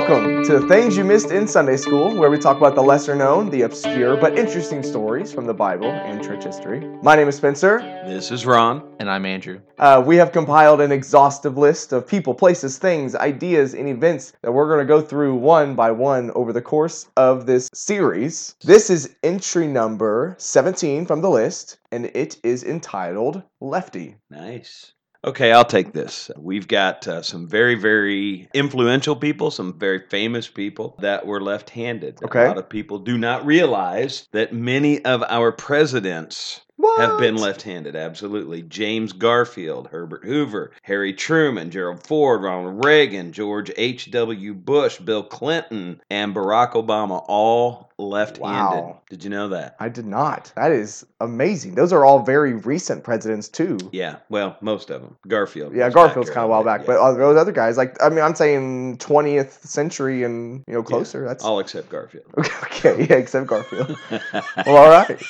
Welcome to Things You Missed in Sunday School, where we talk about the lesser known, the obscure, but interesting stories from the Bible and church history. My name is Spencer. This is Ron. And I'm Andrew. Uh, we have compiled an exhaustive list of people, places, things, ideas, and events that we're going to go through one by one over the course of this series. This is entry number 17 from the list, and it is entitled Lefty. Nice. Okay, I'll take this. We've got uh, some very, very influential people, some very famous people that were left handed. Okay. A lot of people do not realize that many of our presidents What? have been left handed. Absolutely. James Garfield, Herbert Hoover, Harry Truman, Gerald Ford, Ronald Reagan, George H.W. Bush, Bill Clinton, and Barack Obama all left handed. Wow. Did you know that? I did not. That is amazing. Those are all very recent presidents, too. Yeah, well, most of them. Garfield. Yeah, Garfield's kind of a while back, bit, but those other guys, like I mean, I'm saying 20th century and you know closer. That's all except Garfield. okay. Yeah, except Garfield. well, all right.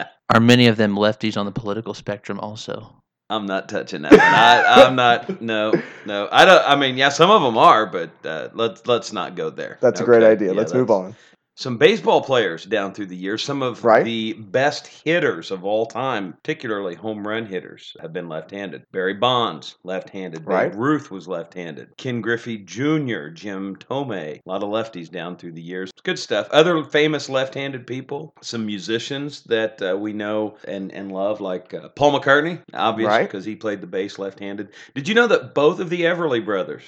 Are many of them lefties on the political spectrum also? I'm not touching that one. I, I'm not. No, no. I don't. I mean, yeah, some of them are, but uh, let's let's not go there. That's a great idea. yeah, Let's move on. Some baseball players down through the years, some of Right. the best hitters of all time, particularly home run hitters, have been left-handed. Barry Bonds, left-handed. Babe Right. Ruth was left-handed. Ken Griffey Jr., Jim Thome, a lot of lefties down through the years. Good stuff. Other famous left-handed people, some musicians that uh, we know and, and love, like uh, Paul McCartney, obviously, Right. because he played the bass left-handed. Did you know that both of the Everly brothers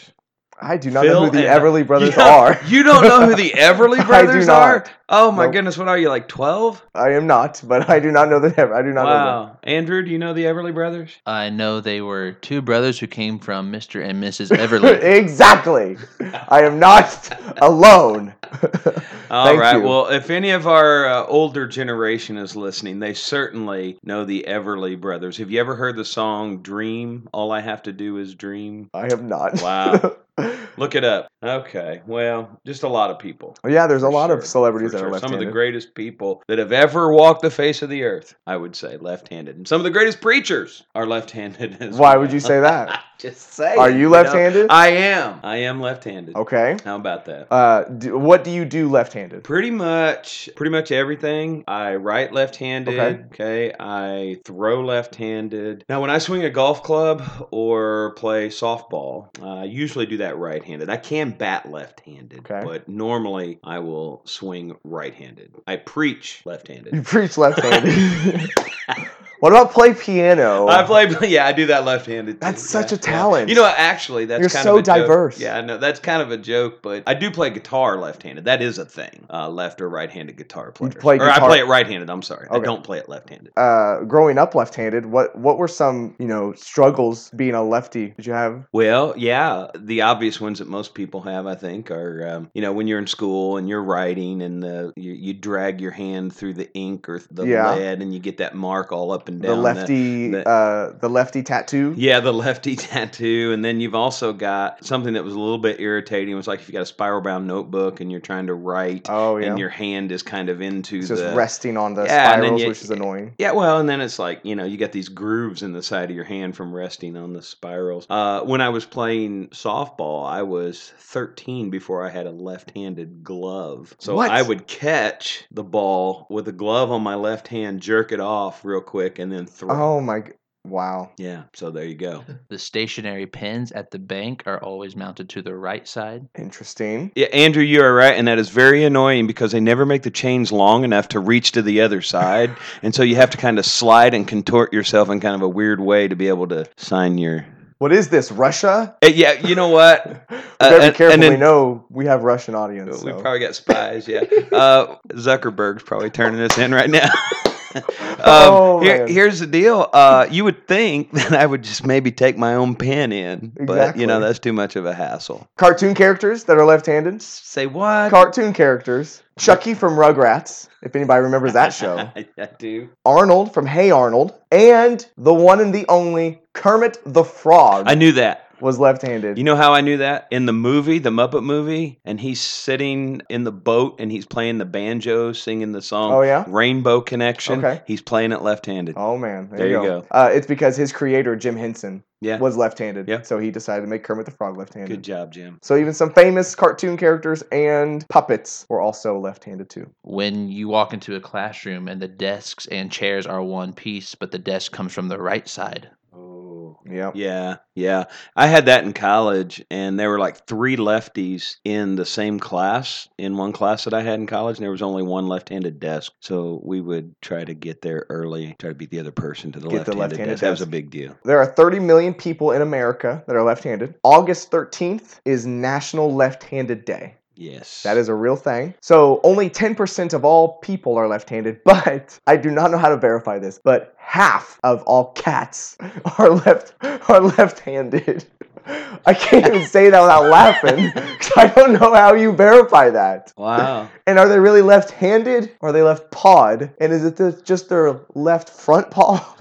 I do not Phil know who the and- Everly brothers you are. You don't know who the Everly I do brothers not. are? Oh my Nope. goodness, what are you like 12? I am not, but I do not know the Ever. I do not know Wow. Andrew, do you know the Everly brothers? I know they were two brothers who came from Mr. and Mrs. Everly. exactly. I am not alone. All Thank right. you. Well, if any of our uh, older generation is listening, they certainly know the Everly brothers. Have you ever heard the song Dream? All I have to do is dream. I have not. Wow. Look it up. Okay. Well, just a lot of people. Oh, yeah, there's a lot sure, of celebrities for that are left Some of the greatest people that have ever walked the face of the earth, I would say, left-handed. And some of the greatest preachers are left-handed. As Why well. would you say that? Just say. Are you left-handed? I am. I am left-handed. Okay. How about that? Uh, do, what do you do left-handed? Pretty much, pretty much everything. I write left-handed. Okay. Okay. I throw left-handed. Now, when I swing a golf club or play softball, I usually do that right-handed. I can bat left-handed, Okay. but normally I will swing right-handed. I preach left-handed. You preach left-handed. what about play piano? I play, yeah, I do that left-handed. too. That's such Yeah, a yeah. talent. You know, actually, that's You're kind so of a joke. diverse. Yeah, I know that's kind of a joke, but I do play guitar left-handed. That is a thing. Uh, left or right-handed guitar player. play or I play it right-handed. I'm sorry, I don't play it left-handed. uh, growing up left-handed, what what were some you know struggles being a lefty? Did you have? Well, yeah, the obvious ones that most people have, I think, are um, you know when you're in school and you're writing and the you, you drag your hand through the ink or the Yeah. lead and you get that mark all up and The lefty, the- uh, the lefty tattoo. Yeah, the lefty tattoo, and then you've also got something that was a little bit irritating. It was like if you got a spiral bound notebook and you're trying to write, Oh yeah, and your hand is kind of into it's just the resting on the Yeah, spirals, you- which is annoying. yeah, well, and then it's like you know you got these grooves in the side of your hand from resting on the spirals. Uh, when I was playing softball, I was 13 before I had a left-handed glove, so What? I would catch the ball with a glove on my left hand, jerk it off real quick, and then throw. Oh my, wow. Yeah, so there you go. The stationary pins at the bank are always mounted to the right side. Interesting. Yeah, Andrew, you are right, and that is very annoying because they never make the chains long enough to reach to the other side, and so you have to kind of slide and contort yourself in kind of a weird way to be able to sign your. What is this? Russia? Uh, yeah, you know what? we Uh, better and- be careful. and we know we have Russian audience. We so. probably got spies. Yeah, uh, Zuckerberg's probably turning us in right now. um, Oh, here- here's the deal. Uh, you would think that I would just maybe take my own pen in, but you know that's too much of a hassle. Cartoon characters that are left-handed. Say what? Cartoon characters. Chuckie from Rugrats, if anybody remembers that show. I, I do. Arnold from Hey Arnold, and the one and the only Kermit the Frog. I knew that. Was left-handed. You know how I knew that? In the movie, the Muppet movie, and he's sitting in the boat and he's playing the banjo, singing the song Oh, yeah? Rainbow Connection. Okay. He's playing it left handed. Oh man, there, There you you go. go. Uh, it's because his creator Jim Henson Yeah. was left-handed, Yeah. so he decided to make Kermit the Frog left-handed. Good job, Jim. So even some famous cartoon characters and puppets were also left-handed too. When you walk into a classroom and the desks and chairs are one piece, but the desk comes from the right side. Yeah. Yeah, yeah. I had that in college, and there were like three lefties in the same class, in one class that I had in college, and there was only one left handed desk. So we would try to get there early, try to beat the other person to the Get the left handed left-handed desk. That was a big deal. There are 30 million people in America that are left-handed. August 13th is National Left-Handed Day. Yes. That is a real thing. So only 10% of all people are left-handed, but I do not know how to verify this, but half of all cats are left are left-handed. I can't even say that without laughing. 'cause I don't know how you verify that. Wow. And are they really left-handed or are they left-pawed? And is it just their left front paw?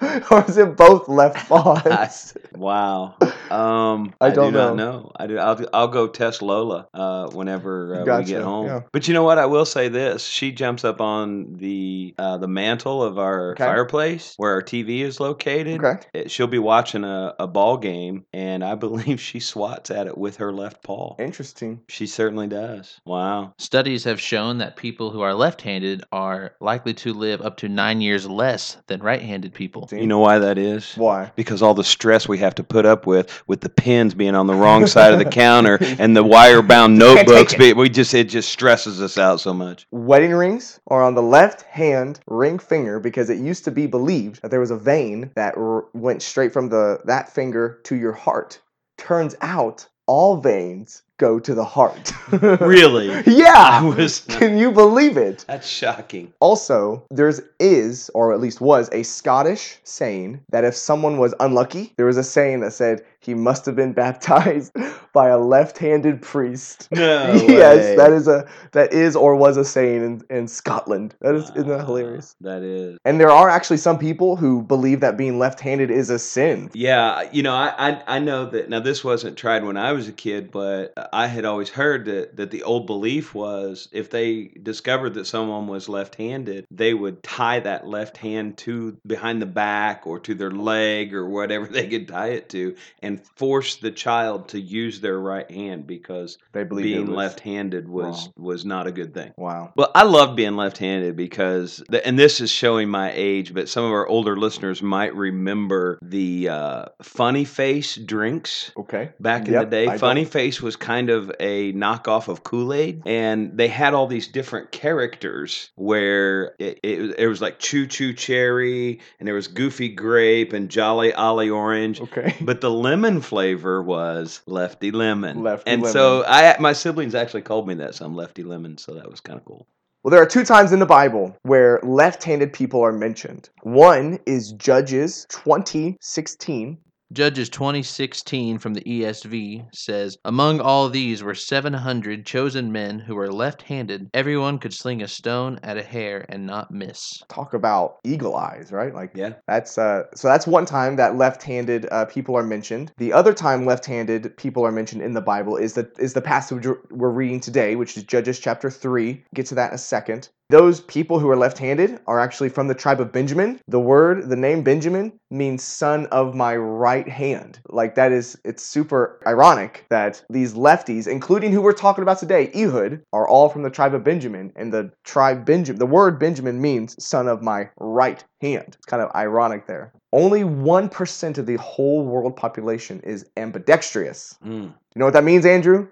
or is it both left paws? wow. Um, I I, don't do know. not know. I do. I'll, I'll go test Lola uh, whenever uh, we get home. yeah. But you know what? I will say this: she jumps up on the uh, the mantle of our Okay. fireplace where our TV is located. Okay. It- she'll be watching a, a ball game, and I believe she swats at it with her left paw. Interesting. She certainly does. Wow. Studies have shown that people who are left handed are likely to live up to nine years less than right handed people. See? You know why that is? Why? because all the stress we have to put up with with the pens being on the wrong side of the counter and the wire bound notebooks it. be, we just it just stresses us out so much Wedding rings are on the left hand ring finger because it used to be believed that there was a vein that r- went straight from the that finger to your heart. Turns out all veins go to the heart. really yeah. was Can you believe it? that's shocking Also, there's is, or at least was, a Scottish saying that if someone was unlucky, there was a saying that said he must have been baptized by a left-handed priest. no yes, that is a that is or was a saying in, in Scotland. That is isn't that ah, hilarious? that is And there are actually some people who believe that being left-handed is a sin. Yeah, you know, I, I I know that now this wasn't tried when I was a kid, but I had always heard that that the old belief was if they discovered that someone was left-handed, they would tie that left hand to behind the back or to their leg or whatever they could tie it to and force the child to use their right hand because They believe being left-handed was wrong. was not a good thing. Wow. Well, I love being left-handed because, th- and this is showing my age, but some of our older listeners might remember the uh, Funny Face drinks Okay. back in Yep, the day. I Funny don't- Face was kind of a knockoff of Kool Aid, and they had all these different characters where it, it, was- it was like Choo Choo Cherry, and there was Goofy Grape and Jolly Ollie Orange. Okay. But the lemon flavor was Lefty Lemon. Lefty and Lemon. so I my siblings actually called me that some Lefty Lemon, so that was kind of cool. Well, there are two times in the Bible where left-handed people are mentioned. One is Judges 20:16. Judges 2016 from the ESV says, Among all these were 700 chosen men who were left handed. Everyone could sling a stone at a hare and not miss. Talk about eagle eyes, right? Like Yeah. That's uh, so that's one time that left-handed uh, people are mentioned. The other time left-handed people are mentioned in the Bible is the is the passage we're reading today, which is Judges chapter three. Get to that in a second. Those people who are left-handed are actually from the tribe of Benjamin. The word, the name Benjamin means son of my right hand. Like that is it's super ironic that these lefties, including who we're talking about today, Ehud, are all from the tribe of Benjamin, and the tribe Benjamin, the word Benjamin means son of my right hand. It's kind of ironic there. Only 1% of the whole world population is ambidextrous. Mm. You know what that means, Andrew?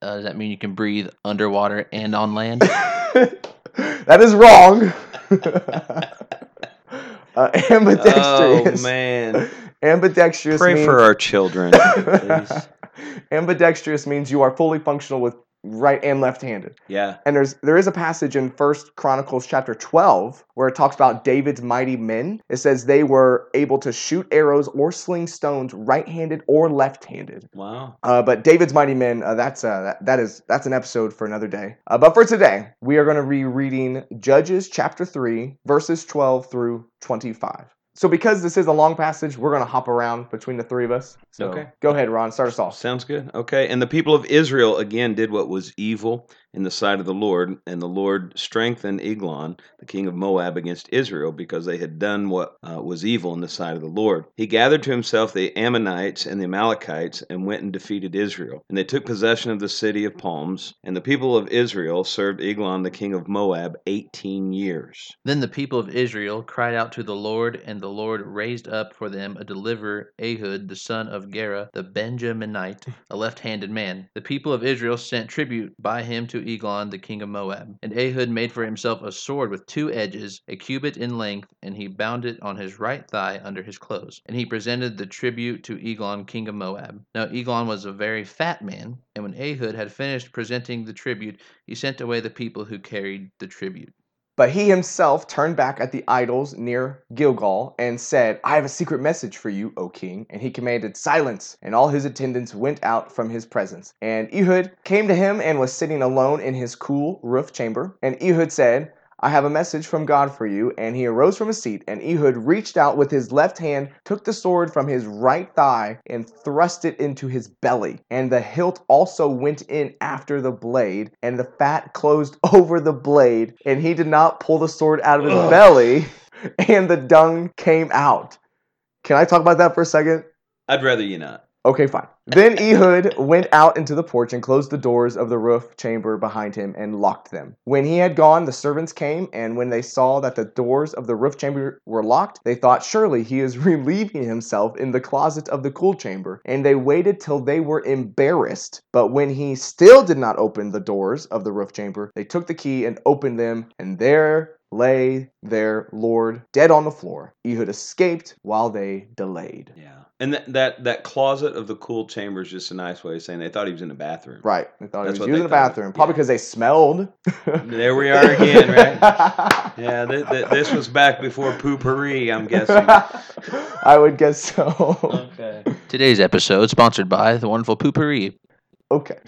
Uh, does that mean you can breathe underwater and on land? that is wrong. uh, ambidextrous. Oh man! Ambidextrous Pray means for our children, please. ambidextrous means you are fully functional with right and left-handed. Yeah. And there's there is a passage in First Chronicles chapter 12 where it talks about David's mighty men. It says they were able to shoot arrows or sling stones right-handed or left-handed. Wow. Uh, but David's mighty men, uh, that's uh, that, that is that's an episode for another day. Uh, but for today, we are going to be reading Judges chapter 3 verses 12 through 25. So because this is a long passage, we're going to hop around between the three of us. So Okay. go ahead, Ron. Start us off. Sounds good. Okay. And the people of Israel again did what was evil in the sight of the Lord, and the Lord strengthened Eglon, the king of Moab, against Israel because they had done what uh, was evil in the sight of the Lord. He gathered to himself the Ammonites and the Amalekites and went and defeated Israel. And they took possession of the city of palms, and the people of Israel served Eglon, the king of Moab, 18 years. Then the people of Israel cried out to the Lord, and the Lord raised up for them a deliverer, Ehud, the son of Gera, the Benjaminite, a left handed man. The people of Israel sent tribute by him to Eglon, the king of Moab. And Ehud made for himself a sword with two edges, a cubit in length, and he bound it on his right thigh under his clothes. And he presented the tribute to Eglon, king of Moab. Now Eglon was a very fat man, and when Ehud had finished presenting the tribute, he sent away the people who carried the tribute. But he himself turned back at the idols near Gilgal and said, I have a secret message for you, O king. And he commanded silence, and all his attendants went out from his presence. And Ehud came to him and was sitting alone in his cool roof chamber. And Ehud said, I have a message from God for you. And he arose from his seat, and Ehud reached out with his left hand, took the sword from his right thigh, and thrust it into his belly. And the hilt also went in after the blade, and the fat closed over the blade. And he did not pull the sword out of his Ugh. belly, and the dung came out. Can I talk about that for a second? I'd rather you not. Okay, fine. Then Ehud went out into the porch and closed the doors of the roof chamber behind him and locked them. When he had gone, the servants came, and when they saw that the doors of the roof chamber were locked, they thought, Surely he is relieving himself in the closet of the cool chamber. And they waited till they were embarrassed. But when he still did not open the doors of the roof chamber, they took the key and opened them, and there lay their Lord dead on the floor. Ehud escaped while they delayed. Yeah. And that, that that closet of the cool chamber is just a nice way of saying they thought he was in the bathroom. Right. They thought That's he was they using the thought. bathroom. Probably Yeah. because they smelled. There we are again, right? Yeah, th- th- this was back before Poo-Pourri, I'm guessing. I would guess so. Okay. Today's episode sponsored by the wonderful Poo-Pourri. okay.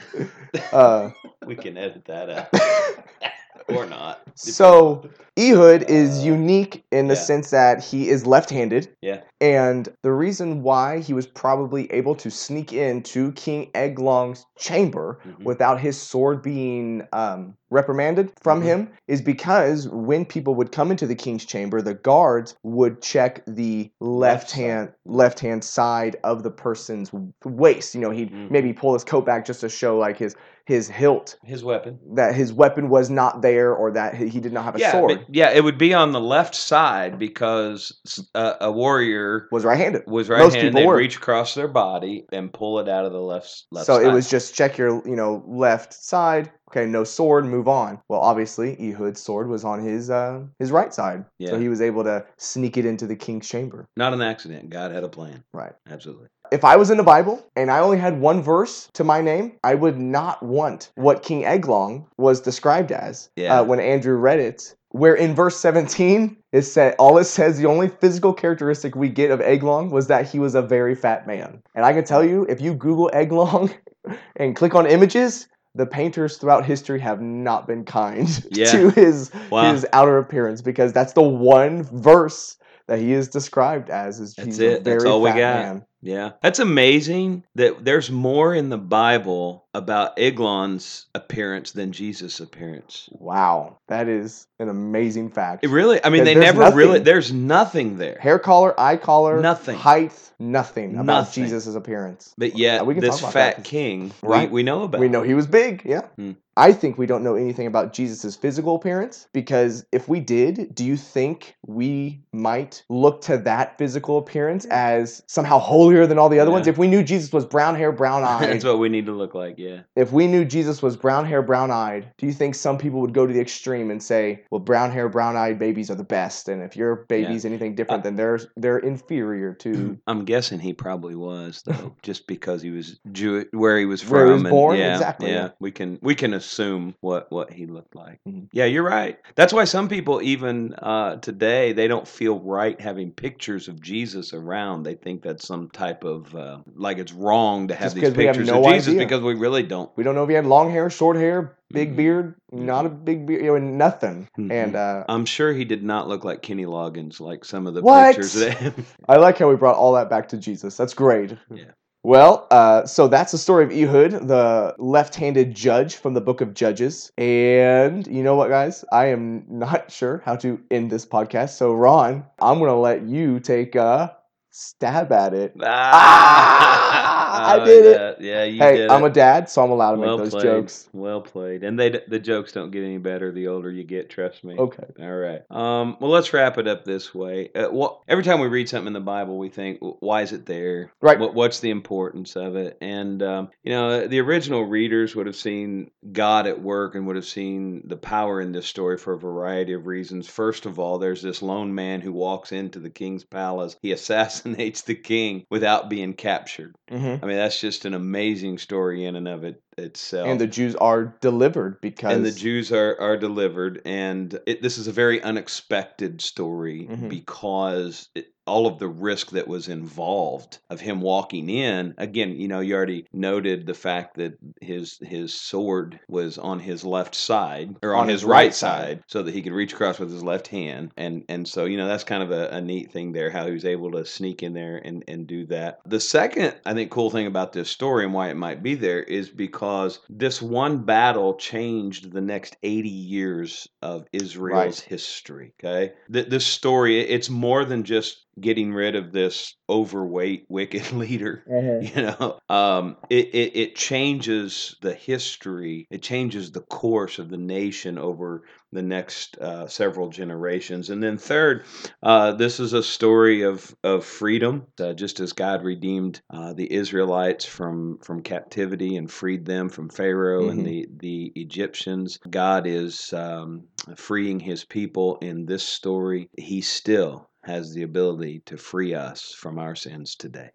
Uh, We can edit that out. Or not. so Ehud is unique in the yeah. sense that he is left-handed. Yeah. And the reason why he was probably able to sneak into King Eglon's chamber Mhm. without his sword being um, reprimanded from Mhm. him is because when people would come into the king's chamber, the guards would check the left, hand left hand side of the person's waist. You know, he'd Mhm. maybe pull his coat back just to show like his his hilt His weapon. that his weapon was not there or that he did not have a yeah, sword. yeah, it would be on the left side because uh, a warrior was right-handed. was right handed. people They'd were. reach across their body and pull it out of the left left so side. it was just check your you know left side. Okay, no sword, move on. Well, obviously Ehud's sword was on his uh, his right side, so he was able to sneak it into the king's chamber. not an accident. God had a plan. Right. Absolutely. If I was in the Bible and I only had one verse to my name, I would not want what King Eglon was described as Yeah. uh, when Andrew read it. Where in verse 17 it said all it says the only physical characteristic we get of Eglon was that he was a very fat man. And I can tell you, if you Google Eglon and click on images, the painters throughout history have not been kind Yeah. to his Wow. his outer appearance because that's the one verse that he is described as is That's it. That's very all we fat got. man. Yeah. That's amazing that there's more in the Bible about Eglon's appearance than Jesus' appearance. Wow, that is an amazing fact. It really, I mean, they never really, there's nothing there. Hair color, eye color, Nothing. height, nothing about Nothing. Jesus' appearance. But yet, Uh, we can this fat that king, Right. we, we know about. We know he was big, yeah. Hmm. I think we don't know anything about Jesus' physical appearance because if we did, do you think we might look to that physical appearance as somehow than all the other ones? If we knew Jesus was brown hair, brown eyed, That's what we need to look like. Yeah. if we knew Jesus was brown hair, brown eyed, do you think some people would go to the extreme and say, "Well, brown hair, brown eyed babies are the best, and if your baby's anything different, Uh, then they're they're inferior to I'm guessing he probably was though, just because he was Jew, where he was from, Where he was and- born, Yeah, exactly, Yeah, yeah. we can we can assume what what he looked like. Mhm. Yeah, you're right. That's why some people even uh, today they don't feel right having pictures of Jesus around. They think that's some type of uh, like it's wrong to have Just these 'cause we have pictures no of Jesus idea. because we really don't. We don't know if he had long hair, short hair, big Mhm. beard, not a big beard, you know, nothing. Mhm. And uh, I'm sure he did not look like Kenny Loggins, like some of the What? pictures that. I like how we brought all that back to Jesus. That's great. Yeah. Well, uh, so that's the story of Ehud, the left-handed judge from the book of Judges. And you know what, guys? I am not sure how to end this podcast. So, Ron, I'm going to let you take a stab at it. Ah, I did it. yeah, Yeah, you hey, did I'm it. a dad, so I'm allowed to well make those played. jokes. Well played. And they the jokes don't get any better the older you get. Trust me. Okay. All right. Um, well, let's wrap it up this way. Uh, what, every time we read something in the Bible, we think, why is it there? Right. What, what's the importance of it? And, um, you know, the original readers would have seen God at work and would have seen the power in this story for a variety of reasons. First of all, there's this lone man who walks into the king's palace. He assassinates the king without being captured. Hmm I mean, that's just an amazing story in and of it itself And the Jews are delivered because and the Jews are are delivered, and it, this is a very unexpected story Mhm. because it, all of the risk that was involved of him walking in. Again, you know, you already noted the fact that his his sword was on his left side or on, his, right side, so that he could reach across with his left hand, and and so you know that's kind of a, a neat thing there how he was able to sneak in there and and do that. The second, I think, cool thing about this story and why it might be there is because this one battle changed the next 80 years of Israel's Right. history. Okay. Th- this story, it's more than just getting rid of this overweight, wicked leader. You know, um, it, it, it changes the history, it changes the course of the nation over the next uh, several generations. And then, third, uh, this is a story of, of freedom, uh, just as God redeemed uh, the Israelites from, from captivity and freed them from Pharaoh and Mhm. the, the Egyptians. God is um, freeing his people in this story. He still has the ability to free us from our sins today.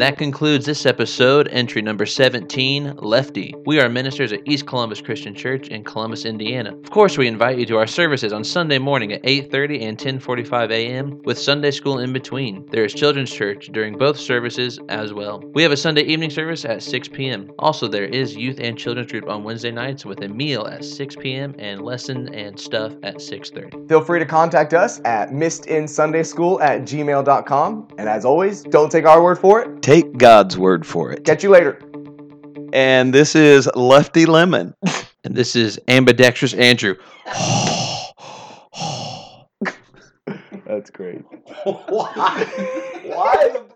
And that concludes this episode, entry number 17, Lefty. We are ministers at East Columbus Christian Church in Columbus, Indiana. Of course, we invite you to our services on Sunday morning at 8:30 and 10:45 a.m. with Sunday school in between. There is children's church during both services as well. We have a Sunday evening service at 6 p.m. Also, there is youth and children's group on Wednesday nights with a meal at 6 p.m. and lesson and stuff at 6:30. Feel free to contact us at missedinsundayschool at gmail.com. And as always, don't take our word for it. Take God's word for it. Catch you later. And this is Lefty Lemon. And this is ambidextrous Andrew. That's great. Why? Why?